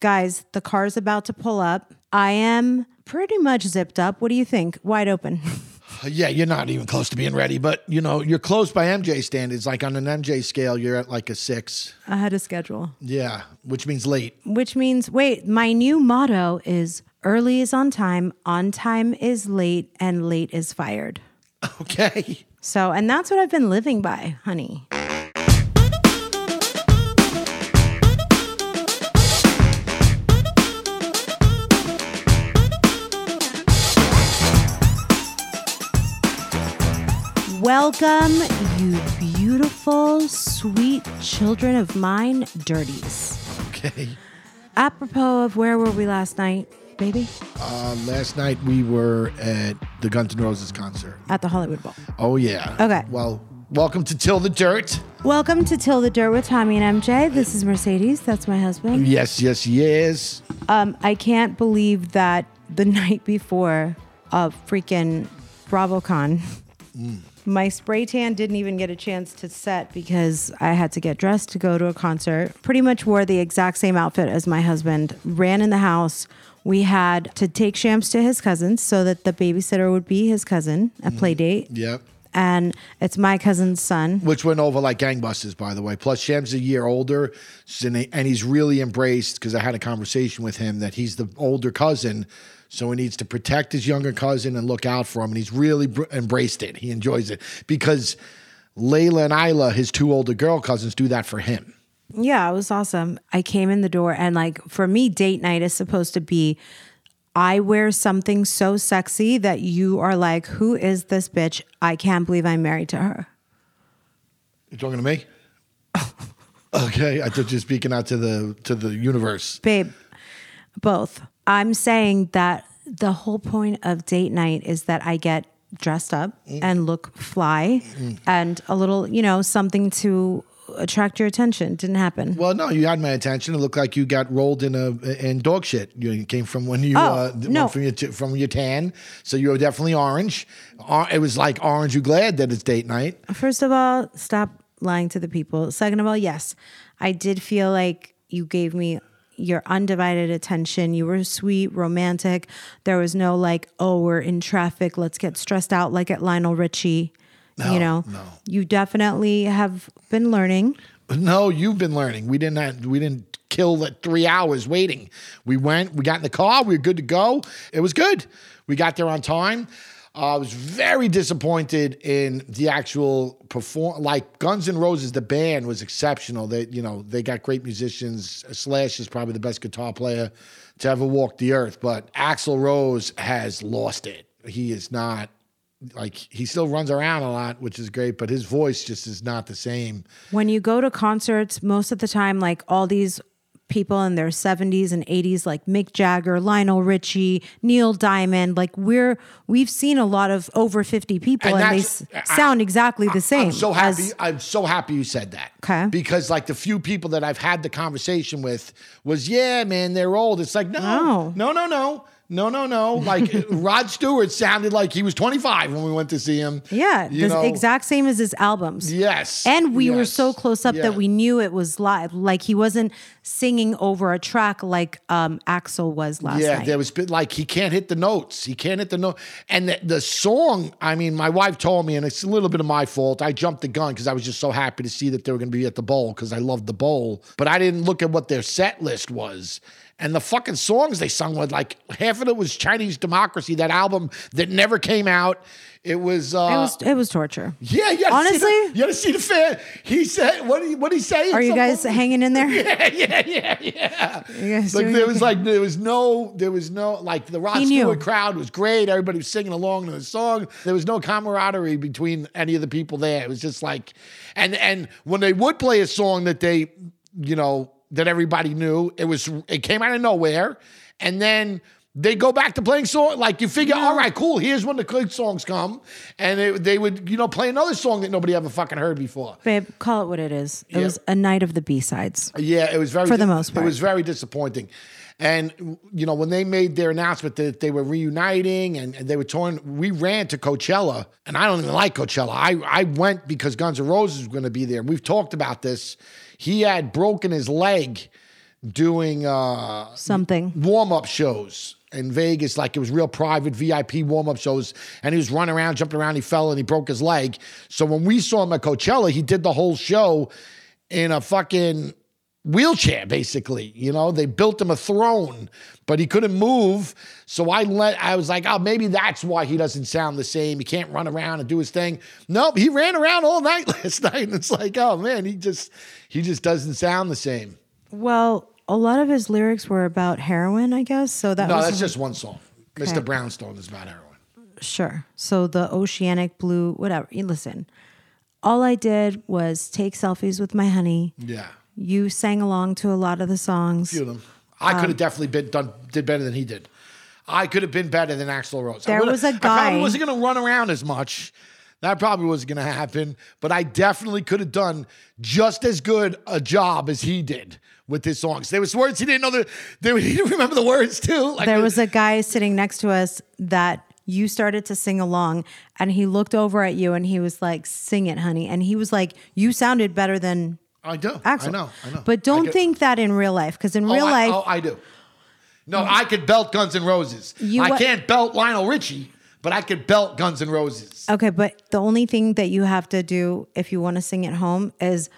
Guys, the car's about to pull up. I am pretty much zipped up. What do you think? Wide open. Yeah, you're not even close to being ready, but you know, you're close by MJ standards. Like on an MJ scale, you're at like a six. Ahead of schedule. Yeah, which means late. Which means, wait, my new motto is early is on time, on time is late, and late is fired. Okay. So, and that's what I've been living by, honey. Welcome, you beautiful, sweet children of mine, dirties. Okay. Apropos of where were we last night, baby? Uh, last night we were at the Guns N' Roses concert. At the Hollywood Bowl. Oh yeah. Okay. Well, welcome to Till the Dirt. Welcome to Till the Dirt with Tommy and MJ. This is Mercedes. That's my husband. Yes, yes, yes. Um, I can't believe that the night before of freaking BravoCon, my spray tan didn't even get a chance to set because I had to get dressed to go to a concert. Pretty much wore the exact same outfit as my husband, ran in the house. We had to take Shams to his cousin's so that the babysitter would be his cousin, a mm-hmm. play date. Yep. And it's my cousin's son. Which went over like gangbusters, by the way. Plus, Shem's a year older, and he's really embraced because I had a conversation with him that he's the older cousin, so he needs to protect his younger cousin and look out for him. And he's really br- embraced it. He enjoys it because Layla and Isla, his two older girl cousins, do that for him. Yeah, it was awesome. I came in the door and like for me date night is supposed to be I wear something so sexy that you are like, "Who is this bitch? I can't believe I'm married to her." You talking to me? okay, I thought you were speaking out to the to the universe. Babe, both. I'm saying that the whole point of date night is that I get dressed up and look fly and a little, you know, something to attract your attention. Didn't happen. Well, no, you had my attention. It looked like you got rolled in a in dog shit. You came from when you Oh, uh, no. from your t- from your tan, so you were definitely orange. Or- It was like orange. You glad that it's date night? First of all, stop lying to the people. Second of all, yes, I did feel like you gave me your undivided attention. You were sweet, romantic. There was no like, oh, we're in traffic. Let's get stressed out like at Lionel Richie. you know, no. you definitely have been learning. No, you've been learning. We didn't. Have, we didn't kill the three hours waiting. We went. We got in the car. We were good to go. It was good. We got there on time. I was very disappointed in the actual perform. Like Guns N' Roses, the band was exceptional. They, you know, they got great musicians. Slash is probably the best guitar player to ever walk the earth. But Axl Rose has lost it. He is not like he still runs around a lot, which is great. But his voice just is not the same. When you go to concerts, most of the time, like all these people in their 70s and 80s, like Mick Jagger, Lionel Richie, Neil Diamond, like we're we've seen a lot of over 50 people And and, they s- sound exactly the same. I'm so happy. as- I'm so happy you said that. Okay. Because like the few people that I've had the conversation with was, yeah, man, they're old. It's like, no, No. no, no, no. No, no, no. Like Rod Stewart sounded like he was 25 when we went to see him. yeah, You the know? exact same as his albums. Yes. And we were so close up yeah. that we knew it was live. Like he wasn't singing over a track like um, Axl was last Yeah, night. Yeah, there was bit like he can't hit the notes. He can't hit the note. And the, the song, I mean, my wife told me, and it's a little bit of my fault. I jumped the gun because I was just so happy to see that they were going to be at the bowl because I loved the bowl. But I didn't look at what their set list was. And the fucking songs they sung with, like half of it was Chinese Democracy, that album that never came out. It was, uh, it was it was torture. yeah, you see Honestly? the, you gotta see the fan. He said, what did he, what he say? Are you guys hanging in there? yeah, yeah, yeah, yeah. You guys Like there was like there was no there was no like the Rod He knew. Stewart crowd was great. Everybody was singing along to the song. There was no camaraderie between any of the people there. It was just like, and and when they would play a song that they, you know, that everybody knew, it was it came out of nowhere, and then. They go back to playing song like you figure. All right, cool. Here's when the good songs come, and they, they would you know play another song that nobody ever fucking heard before. Babe, call it what it is. It Yeah. was a night of the B sides. Yeah, it was very For the most part. It was very disappointing. And you know, when they made their announcement that they were reuniting and, and they were touring, we ran to Coachella, and I don't even like Coachella. I I went because Guns N' Roses was going to be there. We've talked about this. He had broken his leg doing uh, Something. warm up shows in Vegas, like it was real private VIP warm up shows. And he was running around, jumping around. He fell and he broke his leg. So when we saw him at Coachella, he did the whole show in a fucking wheelchair, basically. You know, they built him a throne, but he couldn't move. So I let, I was like, oh, maybe that's why he doesn't sound the same. He can't run around and do his thing. Nope, he ran around all night last night. And it's like, oh man, he just, he just doesn't sound the same. Well, a lot of his lyrics were about heroin, I guess. So that No, that's just one song. Okay. Mr. Brownstone is about heroin. Sure. So the oceanic blue, whatever. You Listen, all I did was take selfies with my honey. Yeah. You sang along to a lot of the songs. few of them. I Um, could have definitely been done did better than he did. I could have been better than Axl Rose. I There would've- was a I probably guy- wasn't going to run around as much. That probably wasn't going to happen. But I definitely could have done just as good a job as he did with his songs. There was words he didn't know the. They, he didn't remember the words too. Like There was a guy sitting next to us that you started to sing along, and he looked over at you and he was like, "Sing it, honey." And he was like, "You sounded better than I do. Axl." I know. I know. But don't think that in real life, because in Oh, real I, life, oh, I do. No, I could belt Guns N' Roses. You I can't belt Lionel Richie, but I could belt Guns N' Roses. Okay, but the only thing that you have to do if you want to sing at home is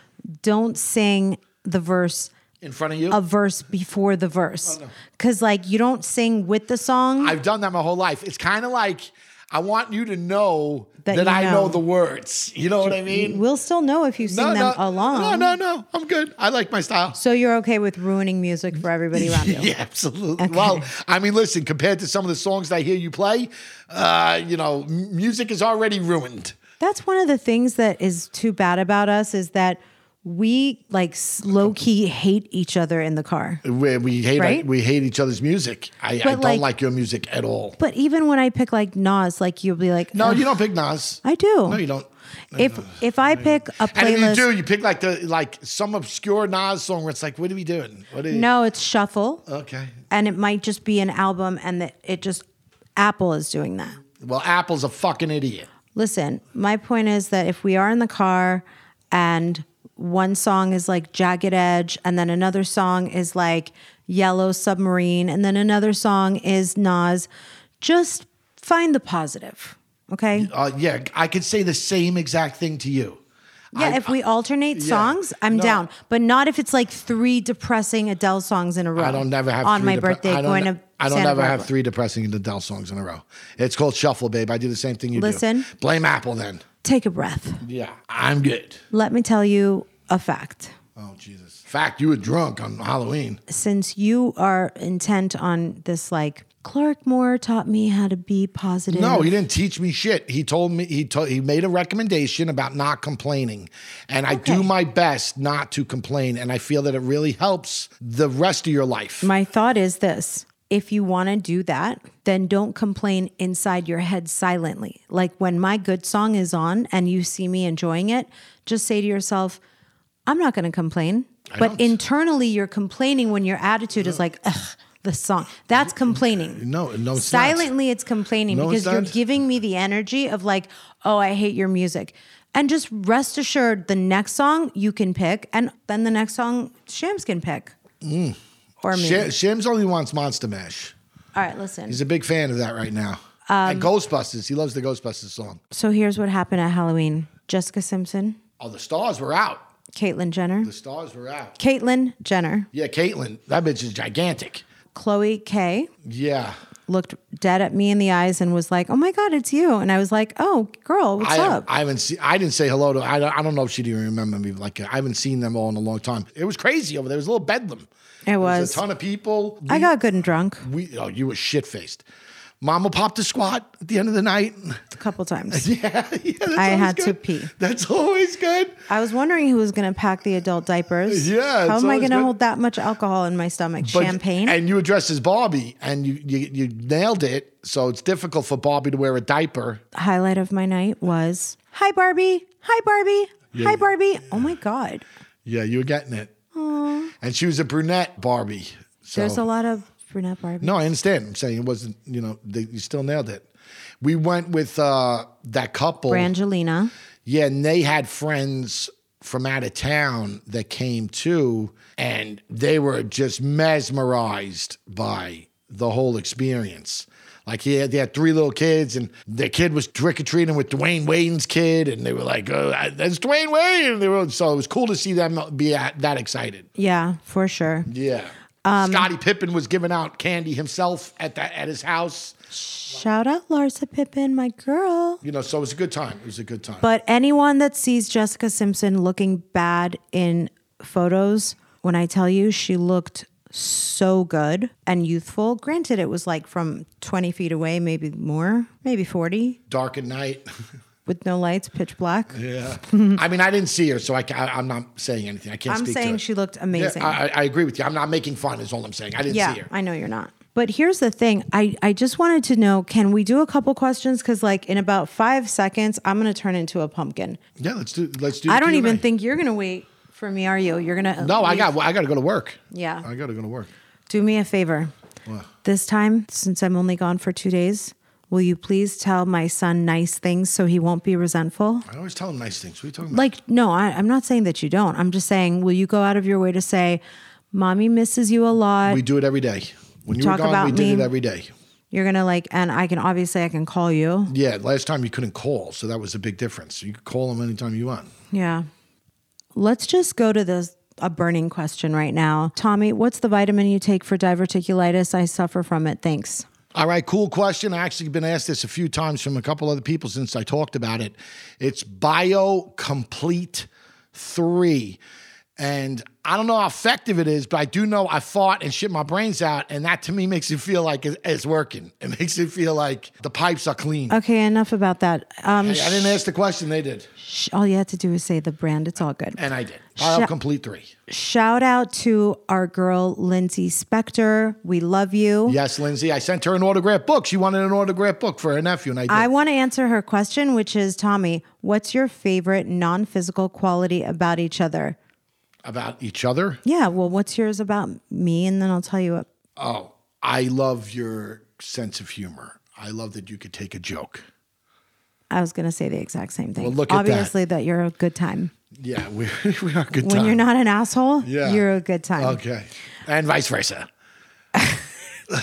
don't sing the verse In front of you. a verse before the verse. Oh, no. Like you don't sing with the song. I've done that my whole life. It's kind of like I want you to know That that, I know. know. the words. You know what I mean? we'll still know if you sing them no, along. No, no, no. I'm good. I like my style. So you're okay with ruining music for everybody around you. Yeah, absolutely. Well, I mean, listen, compared to some of the songs that I hear you play, uh, you know, m- music is already ruined. That's one of the things that is too bad about us is that we like low key hate each other in the car. We, we hate Right? we hate each other's music. I, I don't like- like, your music at all. But even when I pick like Nas, like you'll be like, No, you don't pick Nas. I do. No, you don't. If if I pick a playlist, And if you do, you pick like the like some obscure Nas song where it's like, what are we doing? What are you? no, it's shuffle, Okay. and it might just be an album, and that it just Apple is doing that. Well, Apple's a fucking idiot. Listen, my point is that if we are in the car and one song is like Jagged Edge, and then another song is like Yellow Submarine, and then another song is Nas, just find the positive. Okay. Uh, yeah, I could say the same exact thing to you. Yeah, I- if we alternate songs, I'm No. down. But not if it's like three depressing Adele songs in a row. I don't never have on three my birthday I don't, going to. I don't Santa ever have three depressing Adele songs in a row. It's called shuffle, babe. I do the same thing you Listen. do. Blame Apple then. Take a breath. Yeah, I'm good. Let me tell you a fact. Oh Jesus! Fact, you were drunk on Halloween. Since you are intent on this, like Clark Moore taught me how to be positive. No, he didn't teach me shit. He told me he told he made a recommendation about not complaining, and I do my best not to complain, and I feel that it really helps the rest of your life. My thought is this. If you want to do that, then don't complain inside your head silently. Like when my good song is on and you see me enjoying it, just say to yourself, I'm not going to complain. But don't. internally, you're complaining when your attitude is like, ugh, the song. That's complaining. No, no, it's not. Silently, it's complaining No, because it's you're giving me the energy of like, oh, I hate your music. And just rest assured, the next song you can pick, and then the next song Shams can pick. Mm. Or me. Sh- Shams only wants Monster Mash. All right, listen. He's a big fan of that right now. Um, and Ghostbusters. He loves the Ghostbusters song. So here's what happened at Halloween Jessica Simpson, Oh, the stars were out. Caitlyn Jenner, The stars were out. Caitlyn Jenner, Yeah, Caitlyn. That bitch is gigantic. Khloe K Yeah. Looked dead at me in the eyes and was like, "Oh my god, it's you!" And I was like, "Oh, girl, what's I, up?" I haven't seen. I didn't say hello to. I don't, I don't know if she'd even remember me. Like I haven't seen them all in a long time. It was crazy over there. It was a little bedlam. It was was. a ton of people. I got good and drunk We. Oh, you were shit faced. Mama popped a squat at the end of the night. a couple times. Yeah, yeah that's I had to pee. That's always good. I was wondering who was going to pack the adult diapers. Yeah, how am I going to hold that much alcohol in my stomach? But- Champagne. And you were dressed as Barbie, and you, you you nailed it. So it's difficult for Barbie to wear a diaper. Highlight of my night was, "Hi Barbie, hi Barbie, Yeah. hi Barbie." Oh my god. Yeah, you were getting it. Aww. And she was a brunette Barbie. So. There's a lot of brunette Barbie. No, I understand. I'm saying it wasn't. You know, they, you still nailed it. We went with uh, that couple. Brangelina. Yeah, and they had friends from out of town that came too, and they were just mesmerized by the whole experience. Like he had, they had three little kids, and their kid was trick or treating with Dwyane Wade's kid, and they were like, "Oh, that's Dwyane Wade!" And they were so it was cool to see them be at, that excited. Yeah, for sure. Yeah. Um, Scottie Pippen was giving out candy himself at that at his house. Shout out Larsa Pippen, my girl. You know, so it was a good time. It was a good time. But anyone that sees Jessica Simpson looking bad in photos, when I tell you she looked so good and youthful, granted, it was like from 20 feet away, maybe more, maybe 40, Dark at night. with no lights, pitch black. yeah. I mean, I didn't see her, so I, am not saying anything. I can't I'm saying she looked amazing. I, I- I agree with you. I'm not making fun. Is all I'm saying. I didn't Yeah, see her. I know you're not. But here's the thing. I, I just wanted to know can we do a couple questions? Because, like, in about five seconds, I'm going to turn into a pumpkin. Yeah, let's do. Let's do. I don't Q&A. even think you're going to wait for me, are you? You're going to. No, I got. I got to go to work. Yeah. I got to go to work. Do me a favor. What? This time, since I'm only gone for two days, will you please tell my son nice things so he won't be resentful? I always tell him nice things. What are you talking about? Like, no, I, I'm not saying that you don't. I'm just saying, will you go out of your way to say, Mommy misses you a lot? we do it every day. When you Talk were gone, about we did me. it every day. You're going to like, and I can obviously, I can call you. Yeah, last time you couldn't call, so that was a big difference. You could call him anytime you want. Yeah. Let's just go to this a burning question right now. Tommy, what's the vitamin you take for diverticulitis? I suffer from it. Thanks. All right, cool question. I actually been asked this a few times from a couple other people since I talked about it. It's BioComplete 3. And I don't know how effective it is, but I do know I fought and shit my brains out. And that to me makes it feel like it's working. It makes it feel like the pipes are clean. Okay, enough about that. Um, I didn't ask the question, they did. sh- all you had to do is say the brand. It's all good. And I did. BioComplete 3. Shout out to our girl, Lindsay Spector. We love you. Yes, Lindsay. I sent her an autograph book. She wanted an autograph book for her nephew, and I did. I want to answer her question, which is Tommy, what's your favorite non physical quality about each other? About each other. Yeah, well, what's yours about me? And then I'll tell you what. Oh, I love your sense of humor. I love that you could take a joke. I was going to say the exact same thing. Well, look at that. Obviously, that. you're a good time. Yeah, we, we are a good When you're not an asshole, Yeah. you're a good time. Okay. And vice versa.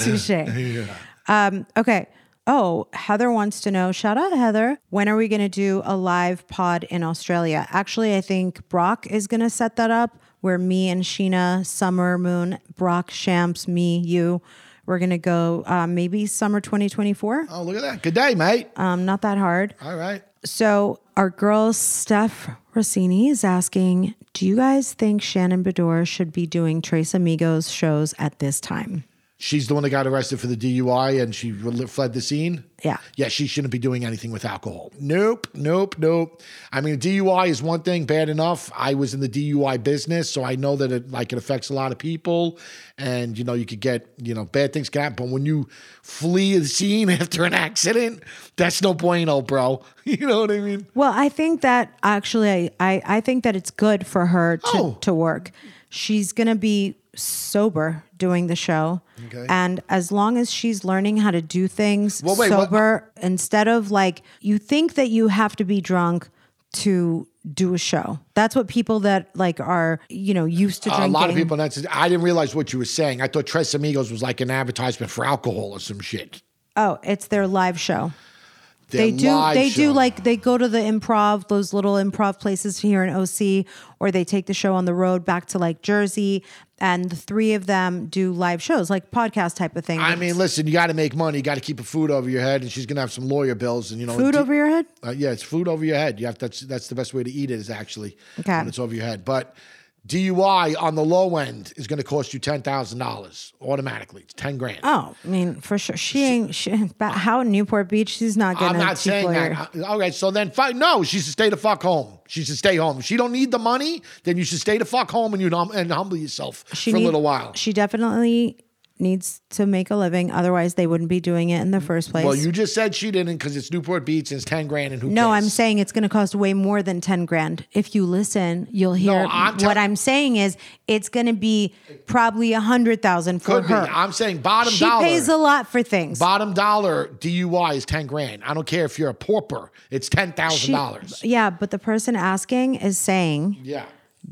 Touche. yeah. um, okay. Oh, Heather wants to know. Shout out, Heather. When are we going to do a live pod in Australia? Actually, I think Brock is going to set that up where me and Scheana, Summer, Moon, Brock, Shams, me, you, we're going to go uh, maybe summer 2024. Oh, look at that. Good day, mate. Um, not that hard. All right. So our girl Steph Rossini is asking, do you guys think Shannon Beador should be doing Tres Amigos shows at this time? She's the one that got arrested for the DUI and she fled the scene. Yeah. Yeah, she shouldn't be doing anything with alcohol. Nope, nope, nope. I mean, DUI is one thing, bad enough. I was in the DUI business, so I know that it like it affects a lot of people, and you know you could get you know bad things can happen. But when you flee the scene after an accident, that's no bueno, bro. You know what I mean? Well, I think that actually, I, I, I think that it's good for her to, Oh. to work. She's going to be sober doing the show. Okay. And as long as she's learning how to do things Well, wait, what- sober, instead of like, you think that you have to be drunk to do a show. That's what people that like are, you know, used to drinking. a lot of people. That's I didn't realize what you were saying. I thought Tres Amigos was like an advertisement for alcohol or some shit. Oh, it's their live show. They do they do like they go to the improv those little improv places here in OC or they take the show on the road back to like Jersey and the three of them do live shows like podcast type of thing. I mean, listen, you got to make money. You got to keep a food over your head, and she's gonna have some lawyer bills, and you know, food over your head? Uh, yeah, it's food over your head. You have that's that's the best way to eat it is actually Okay. when it's over your head. But DUI on the low end is going to cost you ten thousand dollars automatically. It's ten grand. Oh, I mean, for sure. She ain't she, but how in Newport Beach she's not getting I'm not saying lawyer. that. Okay, so then fine. No, she should stay the fuck home. She should stay home. If she don't need the money, then you should stay the fuck home and you hum- and humble yourself She for need- a little while. She definitely needs to make a living. Otherwise, they wouldn't be doing it in the first place. Well, you just said she didn't because it's Newport Beach and it's 10 grand and who no, cares? I'm saying it's going to cost way more than 10 grand. If you listen, you'll hear I'm tell- what I'm saying is it's going to be probably a hundred thousand for Could be. her. I'm saying bottom she dollar. pays a lot for things. bottom dollar DUI is 10 grand. I don't care if you're a pauper. It's She- $10,000. yeah, but the person asking is saying, Yeah.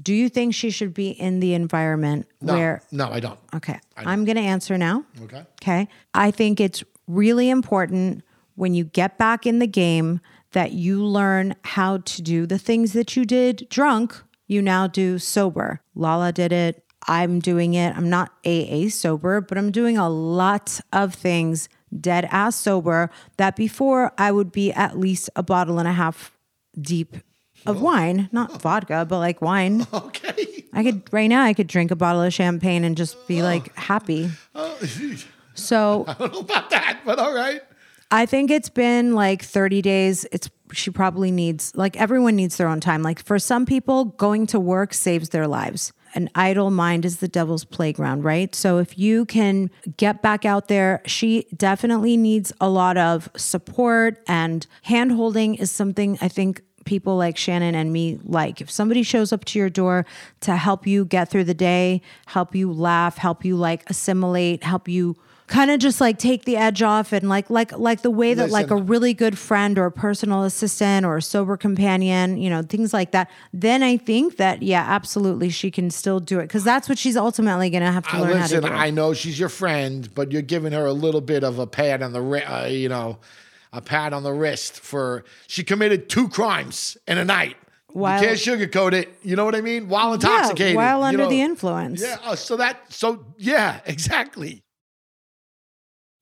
Do you think she should be in the environment No, where no, I don't. Okay. I'm going to answer now. Okay. Okay. I think it's really important when you get back in the game that you learn how to do the things that you did drunk, you now do sober. Lala did it. I'm doing it. I'm not AA sober, but I'm doing a lot of things dead ass sober that before I would be at least a bottle and a half deep of wine, not oh. vodka, but like wine. Okay. I could right now I could drink a bottle of champagne and just be like oh. happy. Oh, so I don't know about that, but all right. I think it's been like 30 days. It's she probably needs like everyone needs their own time. Like for some people, going to work saves their lives. An idle mind is the devil's playground, right? So if you can get back out there, she definitely needs a lot of support and handholding is something I think people like Shannon and me like. If somebody shows up to your door to help you get through the day, help you laugh, help you like assimilate, help you kind of just like take the edge off and like like like the way that like a really good friend or a personal assistant or a sober companion, you know, things like that, then I think that yeah, absolutely she can still do it cuz that's what she's ultimately going to have to learn listen, how to do. I know she's your friend, but you're giving her a little bit of a pat on the, uh, you know, a pat on the wrist for she committed two crimes in a night. While- you can't sugarcoat it. You know what I mean? While intoxicated. while you under know. the influence. Yeah. uh, so that. So yeah. Exactly.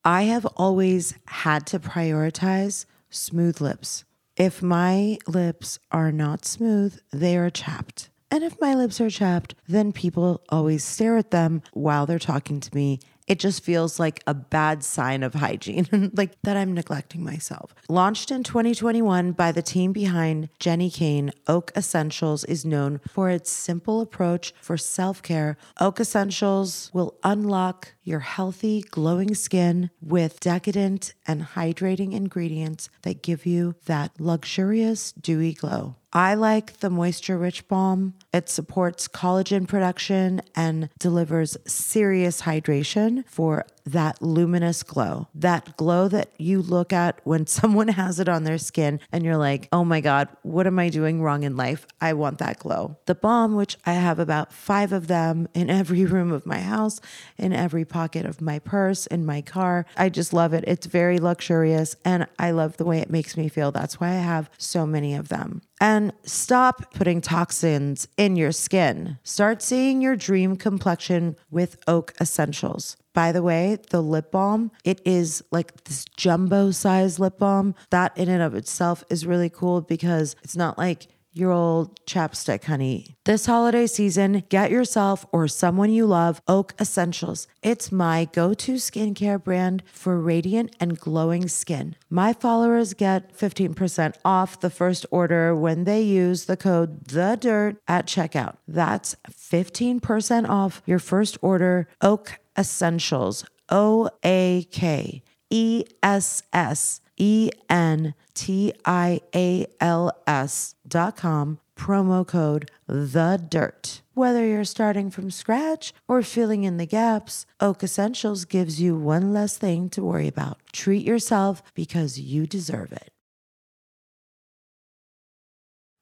I have always had to prioritize smooth lips. If my lips are not smooth, they are chapped. And if my lips are chapped, then people always stare at them while they're talking to me. It just feels like a bad sign of hygiene, like that I'm neglecting myself. Launched in 2021 by the team behind Jenni Kayne, Oak Essentials is known for its simple approach for self care. Oak Essentials will unlock your healthy, glowing skin with decadent and hydrating ingredients that give you that luxurious, dewy glow. I like the moisture rich balm. It supports collagen production and delivers serious hydration for that luminous glow. That glow that you look at when someone has it on their skin and you're like, oh my God, what am I doing wrong in life? I want that glow. The balm, which I have about five of them in every room of my house, in every pocket of my purse, in my car. I just love it. It's very luxurious and I love the way it makes me feel. That's why I have so many of them. And stop putting toxins in your skin. Start seeing your dream complexion with Oak Essentials. By the way, the lip balm, it is like this jumbo size lip balm. That in and of itself is really cool because it's not like your old chapstick, honey. This holiday season, get yourself or someone you love Oak Essentials. It's my go to skincare brand for radiant and glowing skin. My followers get 15% off the first order when they use the code The Dirt at checkout. That's 15% off your first order, Oak Essentials. O A K E S S E N T I A L S dot com, promo code The Dirt. Whether you're starting from scratch or filling in the gaps, Oak Essentials gives you one less thing to worry about. Treat yourself because you deserve it.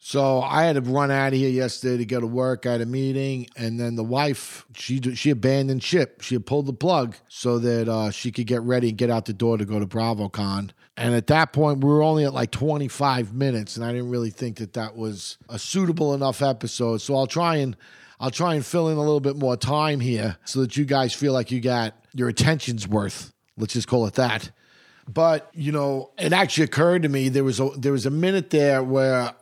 So I had to run out of here yesterday to go to work. I had a meeting, and then the wife she she abandoned ship. She had pulled the plug so that uh, she could get ready and get out the door to go to BravoCon. And at that point, we were only at like 25 minutes, and I didn't really think that that was a suitable enough episode. So I'll try and I'll try and fill in a little bit more time here so that you guys feel like you got your attention's worth. Let's just call it that. But you know, it actually occurred to me there was a there was a minute there where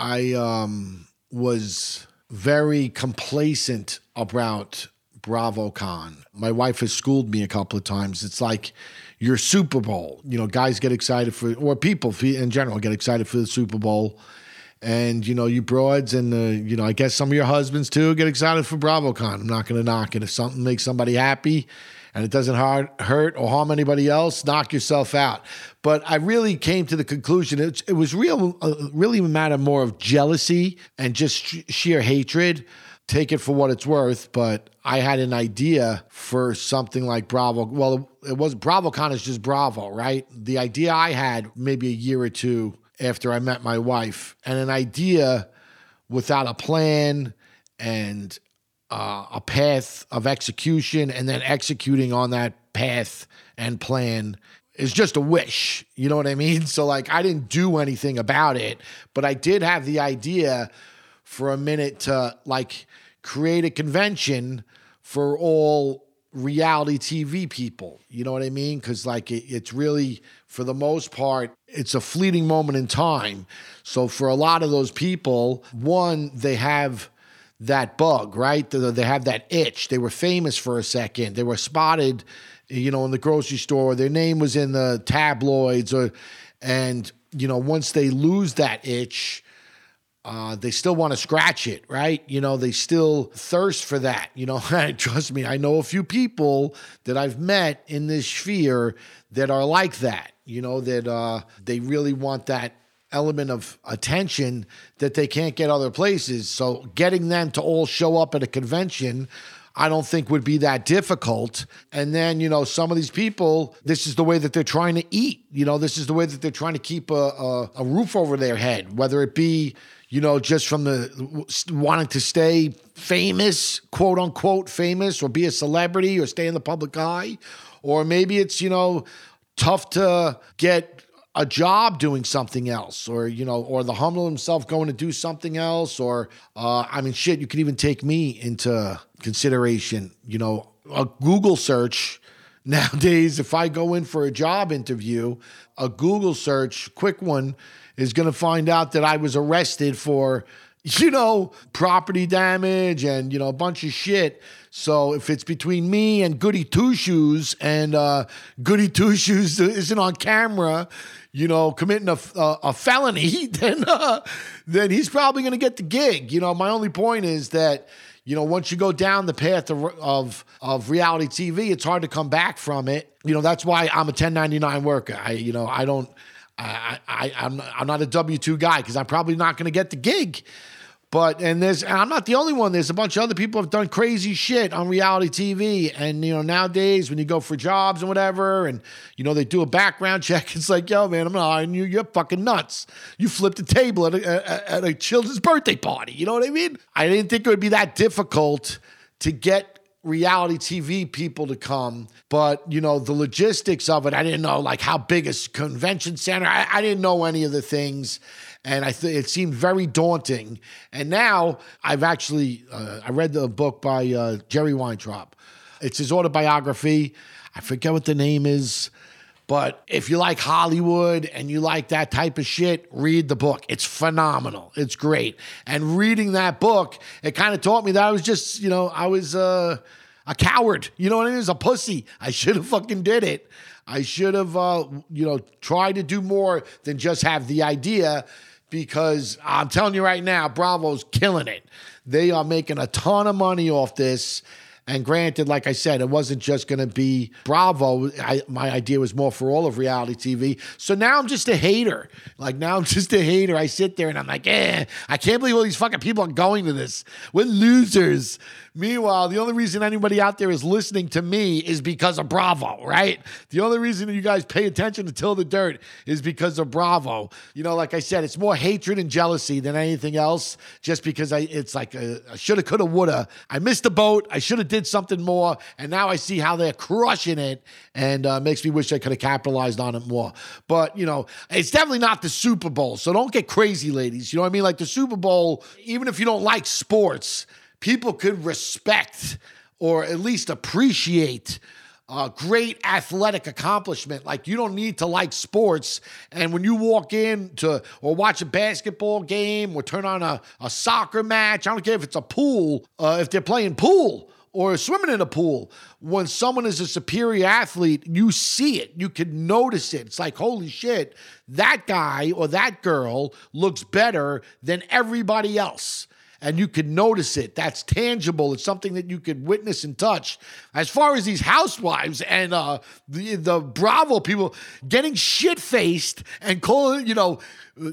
I um, was very complacent about BravoCon. My wife has schooled me a couple of times. It's like your Super Bowl. You know, guys get excited for, or people in general get excited for the Super Bowl. And, you know, you broads and, you know, I guess some of your husbands too get excited for BravoCon. I'm not going to knock it. If something makes somebody happy and it doesn't hurt or harm anybody else, knock yourself out. But I really came to the conclusion it, it was real, uh, really a matter more of jealousy and just sh- sheer hatred. Take it for what it's worth, but I had an idea for something like Bravo. Well, it was BravoCon is just Bravo, right? The idea I had maybe a year or two after I met my wife, and an idea without a plan and uh, a path of execution and then executing on that path and plan is just a wish. You know what I mean? So, like, I didn't do anything about it, but I did have the idea for a minute to, like, create a convention for all reality TV people. You know what I mean? Because, like, it, it's really, for the most part, it's a fleeting moment in time. So, for a lot of those people, one, they have that bug, right? They have that itch. They were famous for a second. They were spotted, you know, in the grocery store. Their name was in the tabloids, or and you know, once they lose that itch, uh, they still want to scratch it, right? You know, they still thirst for that. You know, trust me, I know a few people that I've met in this sphere that are like that. You know, that uh, they really want that element of attention that they can't get other places. So getting them to all show up at a convention. I don't think would be that difficult. And then, you know, some of these people, this is the way that they're trying to eat. You know, this is the way that they're trying to keep a, a, a roof over their head, whether it be, you know, just from the wanting to stay famous, quote unquote famous, or be a celebrity or stay in the public eye. Or maybe it's, you know, tough to get a job doing something else or you know or the humble himself going to do something else or uh, i mean shit you could even take me into consideration you know a google search. Nowadays if i go in for a job interview a google search quick one is going to find out that i was arrested for you know property damage and you know a bunch of shit so if it's between me and Goody Two Shoes and uh, Goody Two Shoes isn't on camera, you know, committing a, a, a felony, then uh, then he's probably going to get the gig. You know, my only point is that you know once you go down the path of, of of reality TV, it's hard to come back from it. You know, that's why I'm a 1099 worker. I you know I don't. I, I, I'm, I'm not a W 2 guy because I'm probably not going to get the gig. But and there's and I'm not the only one. There's a bunch of other people have done crazy shit on reality TV. And you know, nowadays when you go for jobs and whatever, and you know, they do a background check, it's like, yo, man, I'm not hiring you. You're fucking nuts. You flipped a table at a, at a children's birthday party. You know what I mean? I didn't think it would be that difficult to get reality TV people to come, but you know the logistics of it. I didn't know like how big a convention center. I, I didn't know any of the things, and I think it seemed very daunting. And now I've actually uh, I read the book by uh, Jerry Weintraub. It's his autobiography. I forget what the name is. But if you like Hollywood and you like that type of shit, read the book. It's phenomenal. It's great. And reading that book, it kind of taught me that I was just, you know, I was uh, a coward. You know what I mean? I was a pussy. I should have fucking did it. I should have, uh, you know, tried to do more than just have the idea because I'm telling you right now, Bravo's killing it. They are making a ton of money off this. And granted, like I said, it wasn't just going to be Bravo. I, my idea was more for all of reality TV. So now I'm just a hater. Like now I'm just a hater. I sit there and I'm like, eh, I can't believe all these fucking people are going to this. We're losers. Meanwhile, the only reason anybody out there is listening to me is because of Bravo, right? The only reason you guys pay attention to Till the Dirt is because of Bravo. You know, like I said, it's more hatred and jealousy than anything else. Just because I, it's like a, a shoulda, coulda, woulda. I missed the boat. I should have did something more, and now I see how they're crushing it, and uh, makes me wish I could have capitalized on it more. But you know, it's definitely not the Super Bowl, so don't get crazy, ladies. You know what I mean? Like the Super Bowl, even if you don't like sports people could respect or at least appreciate a great athletic accomplishment. Like you don't need to like sports. And when you walk in to or watch a basketball game or turn on a, a soccer match, I don't care if it's a pool, uh, if they're playing pool or swimming in a pool. When someone is a superior athlete, you see it. You can notice it. It's like, holy shit, that guy or that girl looks better than everybody else. And you could notice it. That's tangible. It's something that you could witness and touch. As far as these housewives and uh, the the Bravo people getting shit faced and calling, you know,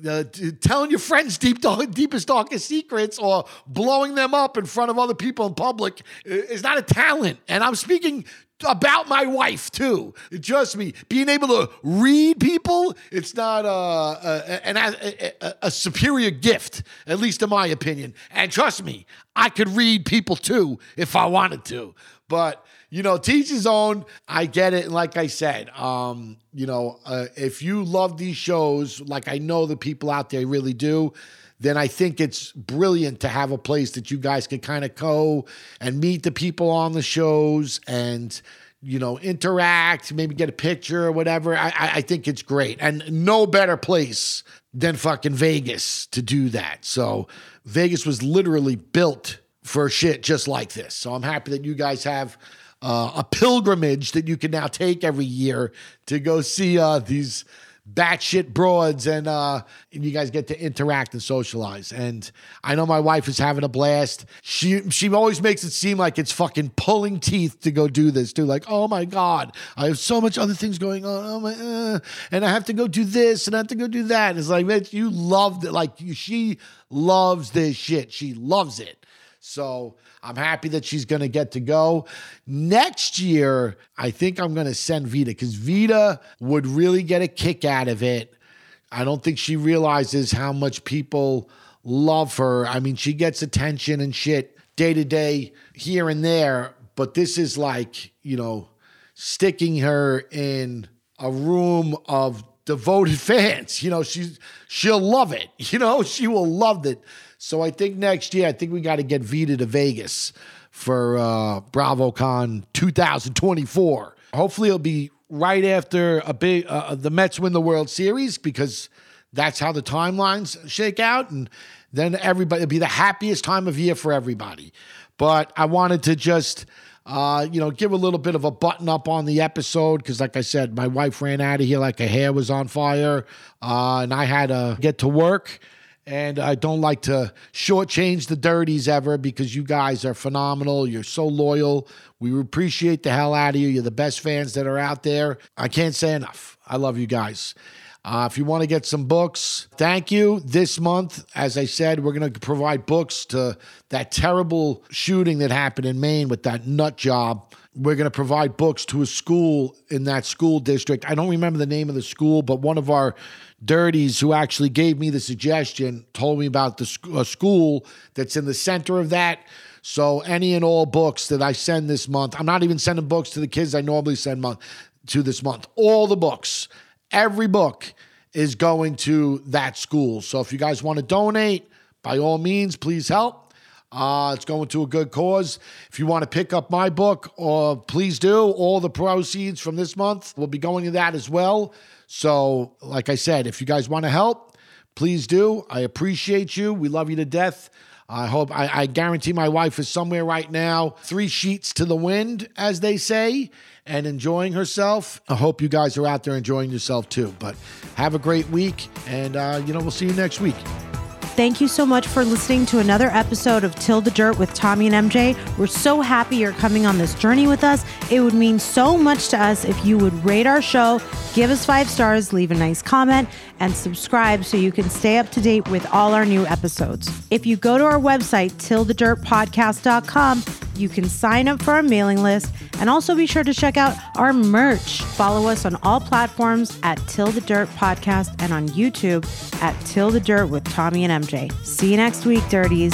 uh, telling your friends deep deepest darkest secrets or blowing them up in front of other people in public is not a talent. And I'm speaking about my wife too. Trust me, being able to read people, it's not a, a, a, a, superior gift, at least in my opinion. And trust me, I could read people too if I wanted to. But you know, teach his own. I get it. And like I said, um, you know, uh, if you love these shows, like I know the people out there really do, then I think it's brilliant to have a place that you guys can kind of go and meet the people on the shows and you know interact, maybe get a picture or whatever. I, I think it's great, and no better place than fucking Vegas to do that. So Vegas was literally built for shit just like this. So I'm happy that you guys have uh, a pilgrimage that you can now take every year to go see uh, these batshit broads and uh and you guys get to interact and socialize. And I know my wife is having a blast. She she always makes it seem like it's fucking pulling teeth to go do this too. Like, oh my God, I have so much other things going on. Oh my uh, and I have to go do this and I have to go do that. It's like, man, you loved it. Like she loves this shit. She loves it. So I'm happy that she's going to get to go. Next year, I think I'm going to send Vita because Vita would really get a kick out of it. I don't think she realizes how much people love her. I mean, she gets attention and shit day to day here and there, but this is like, you know, sticking her in a room of devoted fans. You know, she's she'll love it. You know, she will love it. So I think next year, I think we got to get Vita to Vegas for uh, BravoCon 2024. Hopefully, it'll be right after a big uh, uh, the Mets win the World Series because that's how the timelines shake out, and then everybody it'll be the happiest time of year for everybody. But I wanted to just. Uh, you know, give a little bit of a button up on the episode because, like I said, my wife ran out of here like her hair was on fire, uh, and I had to get to work. And I don't like to shortchange the dirties ever because you guys are phenomenal. You're so loyal. We appreciate the hell out of you. You're the best fans that are out there. I can't say enough. I love you guys. Uh, if you want to get some books, thank you. This month, as I said, we're going to provide books to that terrible shooting that happened in Maine with that nut job. We're going to provide books to a school in that school district. I don't remember the name of the school, but one of our dirties who actually gave me the suggestion told me about the sc- school that's in the center of that. So any and all books that I send this month, I'm not even sending books to the kids I normally send month to this month. All the books, every book is going to that school. So if you guys want to donate, by all means, please help. Uh, it's going to a good cause. If you want to pick up my book, or please do. All the proceeds from this month will be going to that as well. So, like I said, if you guys want to help, please do. I appreciate you. We love you to death. I hope, I, I, guarantee my wife is somewhere right now, three sheets to the wind, as they say, and enjoying herself. I hope you guys are out there enjoying yourself too. But have a great week, and, uh, you know, we'll see you next week. Thank you so much for listening to another episode of Till the Dirt with Tommy and MJ. We're so happy you're coming on this journey with us. It would mean so much to us if you would rate our show, give us five stars, leave a nice comment, and subscribe so you can stay up to date with all our new episodes. If you go to our website, tillthedirtpodcast.com, you can sign up for our mailing list and also be sure to check out our merch. Follow us on all platforms at Till the Dirt Podcast and on YouTube at Till the Dirt with Tommy and MJ. See you next week, Dirties.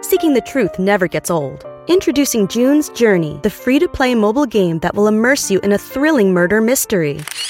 Seeking the truth never gets old. Introducing June's Journey, the free to play mobile game that will immerse you in a thrilling murder mystery.